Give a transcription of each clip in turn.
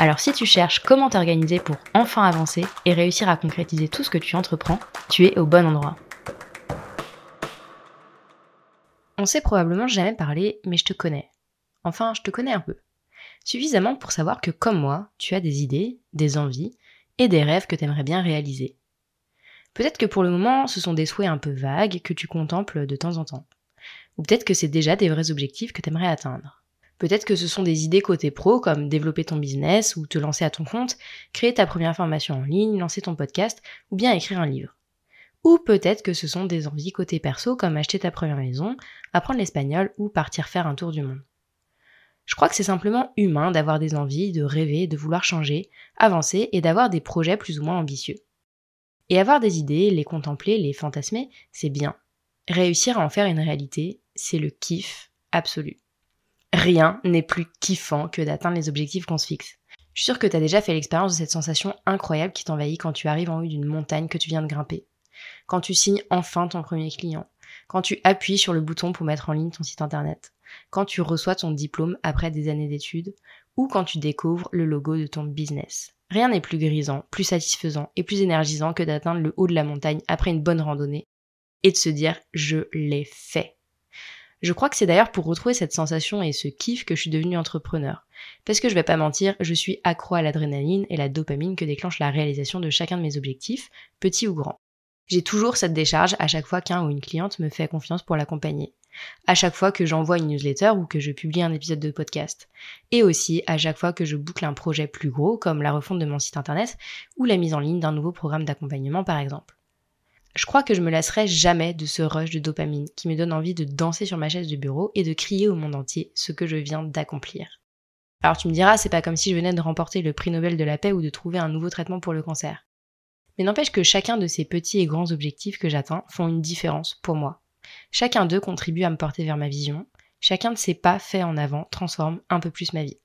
Alors si tu cherches comment t'organiser pour enfin avancer et réussir à concrétiser tout ce que tu entreprends, tu es au bon endroit. On sait probablement jamais parlé, mais je te connais. Enfin, je te connais un peu. Suffisamment pour savoir que comme moi, tu as des idées, des envies et des rêves que tu aimerais bien réaliser. Peut-être que pour le moment, ce sont des souhaits un peu vagues que tu contemples de temps en temps. Ou peut-être que c'est déjà des vrais objectifs que tu aimerais atteindre. Peut-être que ce sont des idées côté pro comme développer ton business ou te lancer à ton compte, créer ta première formation en ligne, lancer ton podcast ou bien écrire un livre. Ou peut-être que ce sont des envies côté perso comme acheter ta première maison, apprendre l'espagnol ou partir faire un tour du monde. Je crois que c'est simplement humain d'avoir des envies, de rêver, de vouloir changer, avancer et d'avoir des projets plus ou moins ambitieux. Et avoir des idées, les contempler, les fantasmer, c'est bien. Réussir à en faire une réalité, c'est le kiff absolu. Rien n'est plus kiffant que d'atteindre les objectifs qu'on se fixe. Je suis sûre que tu as déjà fait l'expérience de cette sensation incroyable qui t'envahit quand tu arrives en haut d'une montagne que tu viens de grimper. Quand tu signes enfin ton premier client. Quand tu appuies sur le bouton pour mettre en ligne ton site internet. Quand tu reçois ton diplôme après des années d'études. Ou quand tu découvres le logo de ton business. Rien n'est plus grisant, plus satisfaisant et plus énergisant que d'atteindre le haut de la montagne après une bonne randonnée et de se dire je l'ai fait. Je crois que c'est d'ailleurs pour retrouver cette sensation et ce kiff que je suis devenue entrepreneur. Parce que je vais pas mentir, je suis accro à l'adrénaline et la dopamine que déclenche la réalisation de chacun de mes objectifs, petits ou grands. J'ai toujours cette décharge à chaque fois qu'un ou une cliente me fait confiance pour l'accompagner. À chaque fois que j'envoie une newsletter ou que je publie un épisode de podcast. Et aussi à chaque fois que je boucle un projet plus gros comme la refonte de mon site internet ou la mise en ligne d'un nouveau programme d'accompagnement par exemple. Je crois que je me lasserai jamais de ce rush de dopamine qui me donne envie de danser sur ma chaise de bureau et de crier au monde entier ce que je viens d'accomplir. Alors tu me diras, c'est pas comme si je venais de remporter le prix Nobel de la paix ou de trouver un nouveau traitement pour le cancer. Mais n'empêche que chacun de ces petits et grands objectifs que j'atteins font une différence pour moi. Chacun d'eux contribue à me porter vers ma vision, chacun de ces pas faits en avant transforme un peu plus ma vie.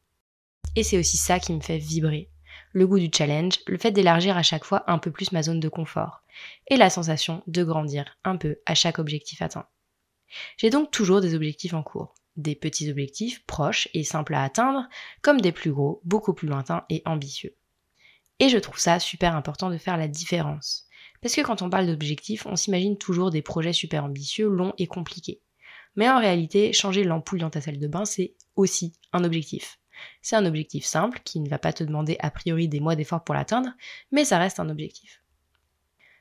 Et c'est aussi ça qui me fait vibrer, le goût du challenge, le fait d'élargir à chaque fois un peu plus ma zone de confort, et la sensation de grandir un peu à chaque objectif atteint. J'ai donc toujours des objectifs en cours, des petits objectifs proches et simples à atteindre, comme des plus gros, beaucoup plus lointains et ambitieux. Et je trouve ça super important de faire la différence. Parce que quand on parle d'objectifs, on s'imagine toujours des projets super ambitieux, longs et compliqués. Mais en réalité, changer l'ampoule dans ta salle de bain, c'est aussi un objectif. C'est un objectif simple qui ne va pas te demander a priori des mois d'effort pour l'atteindre, mais ça reste un objectif.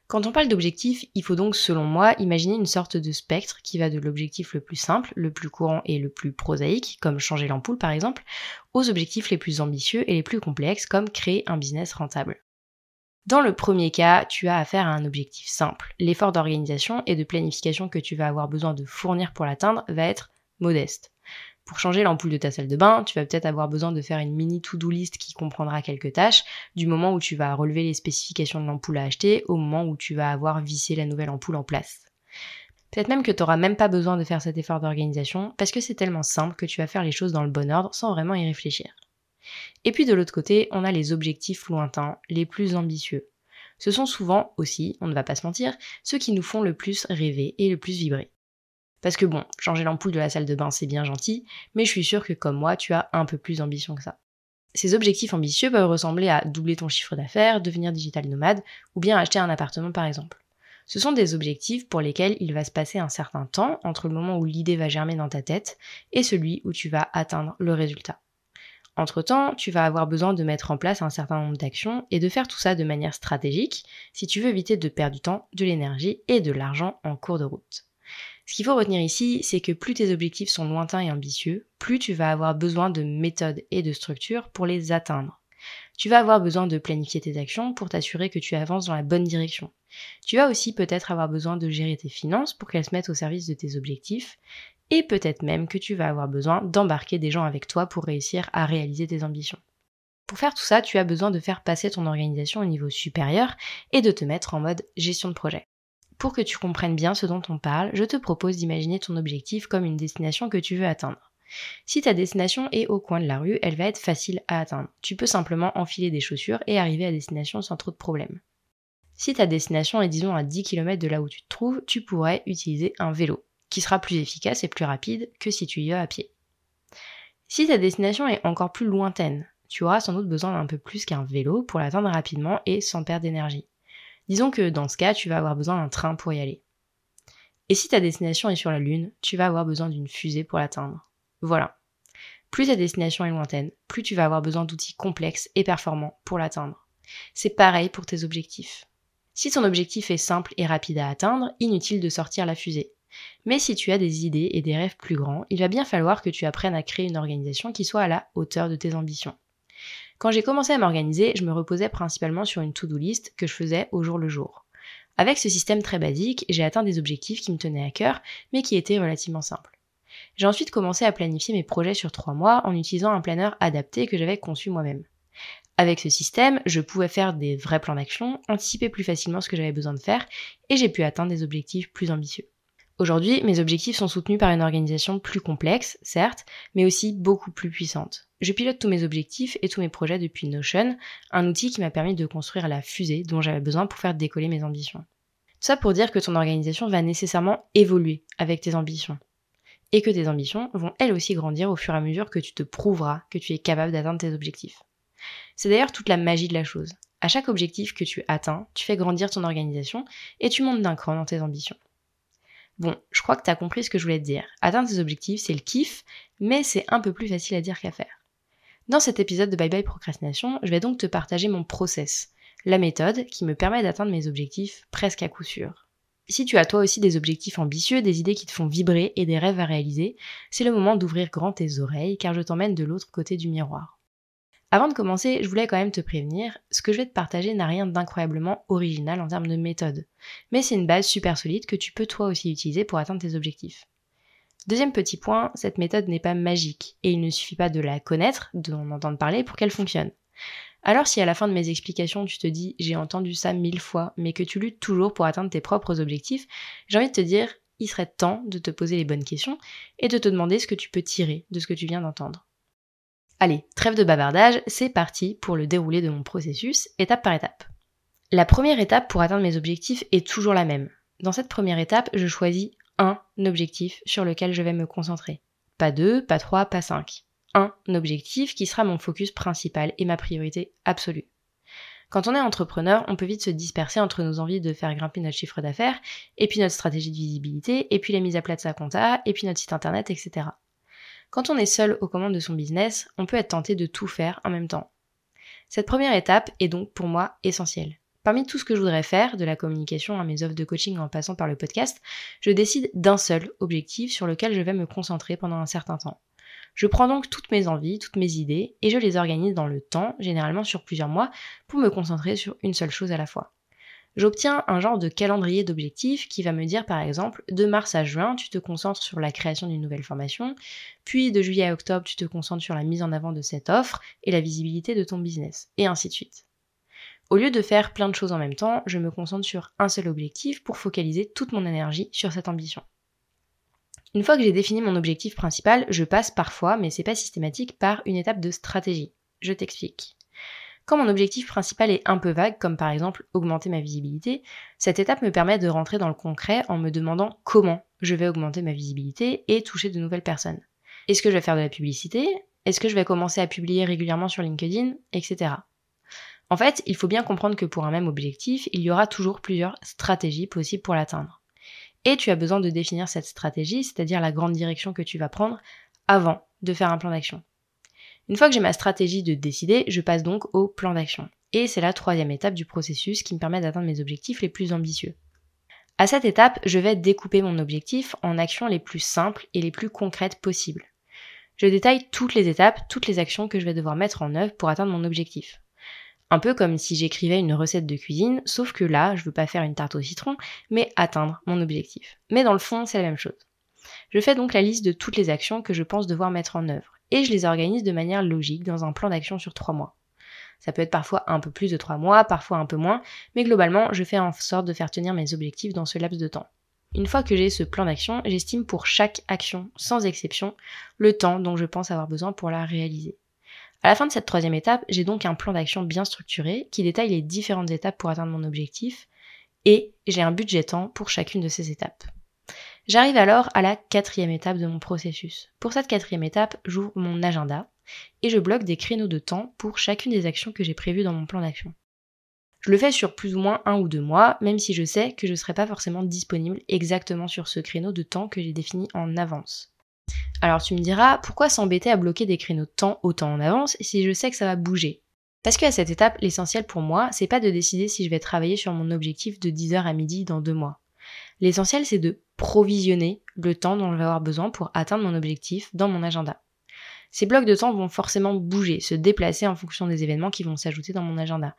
Quand on parle d'objectif, il faut donc, selon moi, imaginer une sorte de spectre qui va de l'objectif le plus simple, le plus courant et le plus prosaïque, comme changer l'ampoule par exemple, aux objectifs les plus ambitieux et les plus complexes, comme créer un business rentable. Dans le premier cas, tu as affaire à un objectif simple. L'effort d'organisation et de planification que tu vas avoir besoin de fournir pour l'atteindre va être modeste. Pour changer l'ampoule de ta salle de bain, tu vas peut-être avoir besoin de faire une mini to-do list qui comprendra quelques tâches, du moment où tu vas relever les spécifications de l'ampoule à acheter au moment où tu vas avoir vissé la nouvelle ampoule en place. Peut-être même que tu n'auras même pas besoin de faire cet effort d'organisation parce que c'est tellement simple que tu vas faire les choses dans le bon ordre sans vraiment y réfléchir. Et puis de l'autre côté, on a les objectifs lointains, les plus ambitieux. Ce sont souvent aussi, on ne va pas se mentir, ceux qui nous font le plus rêver et le plus vibrer. Parce que bon, changer l'ampoule de la salle de bain, c'est bien gentil, mais je suis sûre que comme moi, tu as un peu plus d'ambition que ça. Ces objectifs ambitieux peuvent ressembler à doubler ton chiffre d'affaires, devenir digital nomade, ou bien acheter un appartement par exemple. Ce sont des objectifs pour lesquels il va se passer un certain temps entre le moment où l'idée va germer dans ta tête et celui où tu vas atteindre le résultat. Entre-temps, tu vas avoir besoin de mettre en place un certain nombre d'actions et de faire tout ça de manière stratégique si tu veux éviter de perdre du temps, de l'énergie et de l'argent en cours de route. Ce qu'il faut retenir ici, c'est que plus tes objectifs sont lointains et ambitieux, plus tu vas avoir besoin de méthodes et de structures pour les atteindre. Tu vas avoir besoin de planifier tes actions pour t'assurer que tu avances dans la bonne direction. Tu vas aussi peut-être avoir besoin de gérer tes finances pour qu'elles se mettent au service de tes objectifs. Et peut-être même que tu vas avoir besoin d'embarquer des gens avec toi pour réussir à réaliser tes ambitions. Pour faire tout ça, tu as besoin de faire passer ton organisation au niveau supérieur et de te mettre en mode gestion de projet. Pour que tu comprennes bien ce dont on parle, je te propose d'imaginer ton objectif comme une destination que tu veux atteindre. Si ta destination est au coin de la rue, elle va être facile à atteindre. Tu peux simplement enfiler des chaussures et arriver à destination sans trop de problèmes. Si ta destination est disons à 10 km de là où tu te trouves, tu pourrais utiliser un vélo, qui sera plus efficace et plus rapide que si tu y vas à pied. Si ta destination est encore plus lointaine, tu auras sans doute besoin d'un peu plus qu'un vélo pour l'atteindre rapidement et sans perdre d'énergie. Disons que dans ce cas, tu vas avoir besoin d'un train pour y aller. Et si ta destination est sur la Lune, tu vas avoir besoin d'une fusée pour l'atteindre. Voilà. Plus ta destination est lointaine, plus tu vas avoir besoin d'outils complexes et performants pour l'atteindre. C'est pareil pour tes objectifs. Si ton objectif est simple et rapide à atteindre, inutile de sortir la fusée. Mais si tu as des idées et des rêves plus grands, il va bien falloir que tu apprennes à créer une organisation qui soit à la hauteur de tes ambitions. Quand j'ai commencé à m'organiser, je me reposais principalement sur une to-do list que je faisais au jour le jour. Avec ce système très basique, j'ai atteint des objectifs qui me tenaient à cœur, mais qui étaient relativement simples. J'ai ensuite commencé à planifier mes projets sur trois mois en utilisant un planeur adapté que j'avais conçu moi-même. Avec ce système, je pouvais faire des vrais plans d'action, anticiper plus facilement ce que j'avais besoin de faire, et j'ai pu atteindre des objectifs plus ambitieux. Aujourd'hui, mes objectifs sont soutenus par une organisation plus complexe, certes, mais aussi beaucoup plus puissante. Je pilote tous mes objectifs et tous mes projets depuis Notion, un outil qui m'a permis de construire la fusée dont j'avais besoin pour faire décoller mes ambitions. Tout ça pour dire que ton organisation va nécessairement évoluer avec tes ambitions. Et que tes ambitions vont elles aussi grandir au fur et à mesure que tu te prouveras que tu es capable d'atteindre tes objectifs. C'est d'ailleurs toute la magie de la chose. À chaque objectif que tu atteins, tu fais grandir ton organisation et tu montes d'un cran dans tes ambitions. Bon, je crois que tu as compris ce que je voulais te dire. Atteindre tes objectifs, c'est le kiff, mais c'est un peu plus facile à dire qu'à faire. Dans cet épisode de Bye Bye Procrastination, je vais donc te partager mon process, la méthode qui me permet d'atteindre mes objectifs presque à coup sûr. Si tu as toi aussi des objectifs ambitieux, des idées qui te font vibrer et des rêves à réaliser, c'est le moment d'ouvrir grand tes oreilles car je t'emmène de l'autre côté du miroir. Avant de commencer, je voulais quand même te prévenir, ce que je vais te partager n'a rien d'incroyablement original en termes de méthode, mais c'est une base super solide que tu peux toi aussi utiliser pour atteindre tes objectifs. Deuxième petit point, cette méthode n'est pas magique, et il ne suffit pas de la connaître, d'en entendre parler pour qu'elle fonctionne. Alors si à la fin de mes explications tu te dis j'ai entendu ça mille fois, mais que tu luttes toujours pour atteindre tes propres objectifs, j'ai envie de te dire, il serait temps de te poser les bonnes questions et de te demander ce que tu peux tirer de ce que tu viens d'entendre. Allez, trêve de bavardage, c'est parti pour le déroulé de mon processus, étape par étape. La première étape pour atteindre mes objectifs est toujours la même. Dans cette première étape, je choisis un objectif sur lequel je vais me concentrer. Pas deux, pas trois, pas cinq. Un objectif qui sera mon focus principal et ma priorité absolue. Quand on est entrepreneur, on peut vite se disperser entre nos envies de faire grimper notre chiffre d'affaires, et puis notre stratégie de visibilité, et puis la mise à plat de sa compta, et puis notre site internet, etc. Quand on est seul aux commandes de son business, on peut être tenté de tout faire en même temps. Cette première étape est donc pour moi essentielle. Parmi tout ce que je voudrais faire, de la communication à mes offres de coaching en passant par le podcast, je décide d'un seul objectif sur lequel je vais me concentrer pendant un certain temps. Je prends donc toutes mes envies, toutes mes idées, et je les organise dans le temps, généralement sur plusieurs mois, pour me concentrer sur une seule chose à la fois j'obtiens un genre de calendrier d'objectifs qui va me dire par exemple de mars à juin tu te concentres sur la création d'une nouvelle formation, puis de juillet à octobre tu te concentres sur la mise en avant de cette offre et la visibilité de ton business, et ainsi de suite. Au lieu de faire plein de choses en même temps, je me concentre sur un seul objectif pour focaliser toute mon énergie sur cette ambition. Une fois que j'ai défini mon objectif principal, je passe parfois, mais c'est pas systématique, par une étape de stratégie. Je t'explique. Quand mon objectif principal est un peu vague, comme par exemple augmenter ma visibilité, cette étape me permet de rentrer dans le concret en me demandant comment je vais augmenter ma visibilité et toucher de nouvelles personnes. Est-ce que je vais faire de la publicité? Est-ce que je vais commencer à publier régulièrement sur LinkedIn? Etc. En fait, il faut bien comprendre que pour un même objectif, il y aura toujours plusieurs stratégies possibles pour l'atteindre. Et tu as besoin de définir cette stratégie, c'est-à-dire la grande direction que tu vas prendre avant de faire un plan d'action. Une fois que j'ai ma stratégie de décider, je passe donc au plan d'action. Et c'est la troisième étape du processus qui me permet d'atteindre mes objectifs les plus ambitieux. À cette étape, je vais découper mon objectif en actions les plus simples et les plus concrètes possibles. Je détaille toutes les étapes, toutes les actions que je vais devoir mettre en œuvre pour atteindre mon objectif. Un peu comme si j'écrivais une recette de cuisine, sauf que là, je veux pas faire une tarte au citron, mais atteindre mon objectif. Mais dans le fond, c'est la même chose. Je fais donc la liste de toutes les actions que je pense devoir mettre en œuvre et je les organise de manière logique dans un plan d'action sur trois mois. Ça peut être parfois un peu plus de 3 mois, parfois un peu moins, mais globalement, je fais en sorte de faire tenir mes objectifs dans ce laps de temps. Une fois que j'ai ce plan d'action, j'estime pour chaque action, sans exception, le temps dont je pense avoir besoin pour la réaliser. À la fin de cette troisième étape, j'ai donc un plan d'action bien structuré qui détaille les différentes étapes pour atteindre mon objectif et j'ai un budget temps pour chacune de ces étapes. J'arrive alors à la quatrième étape de mon processus. Pour cette quatrième étape, j'ouvre mon agenda et je bloque des créneaux de temps pour chacune des actions que j'ai prévues dans mon plan d'action. Je le fais sur plus ou moins un ou deux mois, même si je sais que je ne serai pas forcément disponible exactement sur ce créneau de temps que j'ai défini en avance. Alors tu me diras, pourquoi s'embêter à bloquer des créneaux de temps autant en avance si je sais que ça va bouger? Parce qu'à cette étape, l'essentiel pour moi, c'est pas de décider si je vais travailler sur mon objectif de 10h à midi dans deux mois. L'essentiel, c'est de provisionner le temps dont je vais avoir besoin pour atteindre mon objectif dans mon agenda. Ces blocs de temps vont forcément bouger, se déplacer en fonction des événements qui vont s'ajouter dans mon agenda.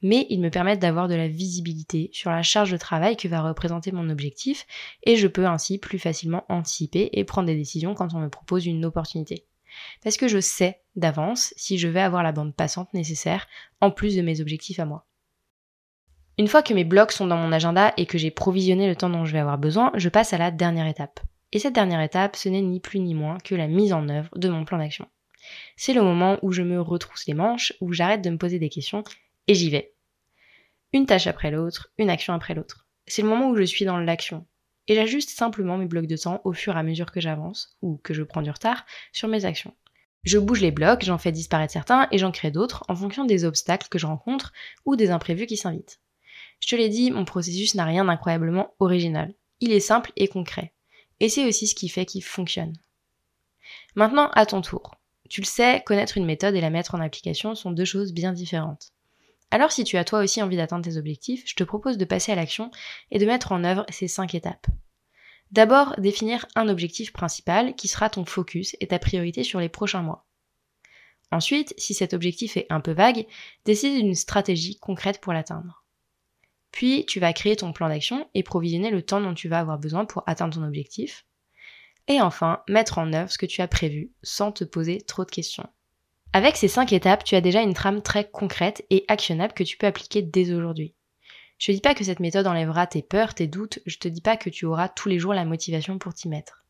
Mais ils me permettent d'avoir de la visibilité sur la charge de travail que va représenter mon objectif et je peux ainsi plus facilement anticiper et prendre des décisions quand on me propose une opportunité. Parce que je sais d'avance si je vais avoir la bande passante nécessaire en plus de mes objectifs à moi. Une fois que mes blocs sont dans mon agenda et que j'ai provisionné le temps dont je vais avoir besoin, je passe à la dernière étape. Et cette dernière étape, ce n'est ni plus ni moins que la mise en œuvre de mon plan d'action. C'est le moment où je me retrousse les manches, où j'arrête de me poser des questions et j'y vais. Une tâche après l'autre, une action après l'autre. C'est le moment où je suis dans l'action. Et j'ajuste simplement mes blocs de temps au fur et à mesure que j'avance, ou que je prends du retard, sur mes actions. Je bouge les blocs, j'en fais disparaître certains et j'en crée d'autres en fonction des obstacles que je rencontre ou des imprévus qui s'invitent. Je te l'ai dit, mon processus n'a rien d'incroyablement original. Il est simple et concret. Et c'est aussi ce qui fait qu'il fonctionne. Maintenant, à ton tour. Tu le sais, connaître une méthode et la mettre en application sont deux choses bien différentes. Alors si tu as toi aussi envie d'atteindre tes objectifs, je te propose de passer à l'action et de mettre en œuvre ces cinq étapes. D'abord, définir un objectif principal qui sera ton focus et ta priorité sur les prochains mois. Ensuite, si cet objectif est un peu vague, décide d'une stratégie concrète pour l'atteindre. Puis tu vas créer ton plan d'action et provisionner le temps dont tu vas avoir besoin pour atteindre ton objectif. Et enfin, mettre en œuvre ce que tu as prévu sans te poser trop de questions. Avec ces 5 étapes, tu as déjà une trame très concrète et actionnable que tu peux appliquer dès aujourd'hui. Je te dis pas que cette méthode enlèvera tes peurs, tes doutes, je te dis pas que tu auras tous les jours la motivation pour t'y mettre.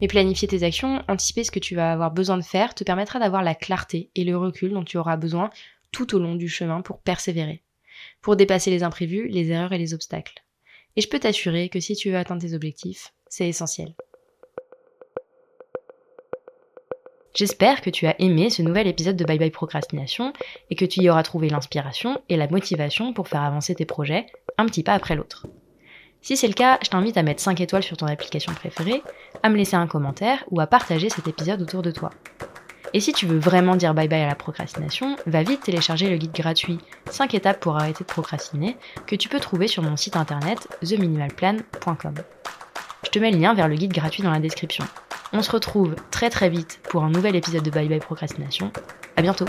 Mais planifier tes actions, anticiper ce que tu vas avoir besoin de faire, te permettra d'avoir la clarté et le recul dont tu auras besoin tout au long du chemin pour persévérer pour dépasser les imprévus, les erreurs et les obstacles. Et je peux t'assurer que si tu veux atteindre tes objectifs, c'est essentiel. J'espère que tu as aimé ce nouvel épisode de Bye Bye Procrastination et que tu y auras trouvé l'inspiration et la motivation pour faire avancer tes projets un petit pas après l'autre. Si c'est le cas, je t'invite à mettre 5 étoiles sur ton application préférée, à me laisser un commentaire ou à partager cet épisode autour de toi. Et si tu veux vraiment dire bye bye à la procrastination, va vite télécharger le guide gratuit 5 étapes pour arrêter de procrastiner que tu peux trouver sur mon site internet theminimalplan.com. Je te mets le lien vers le guide gratuit dans la description. On se retrouve très très vite pour un nouvel épisode de Bye Bye Procrastination. À bientôt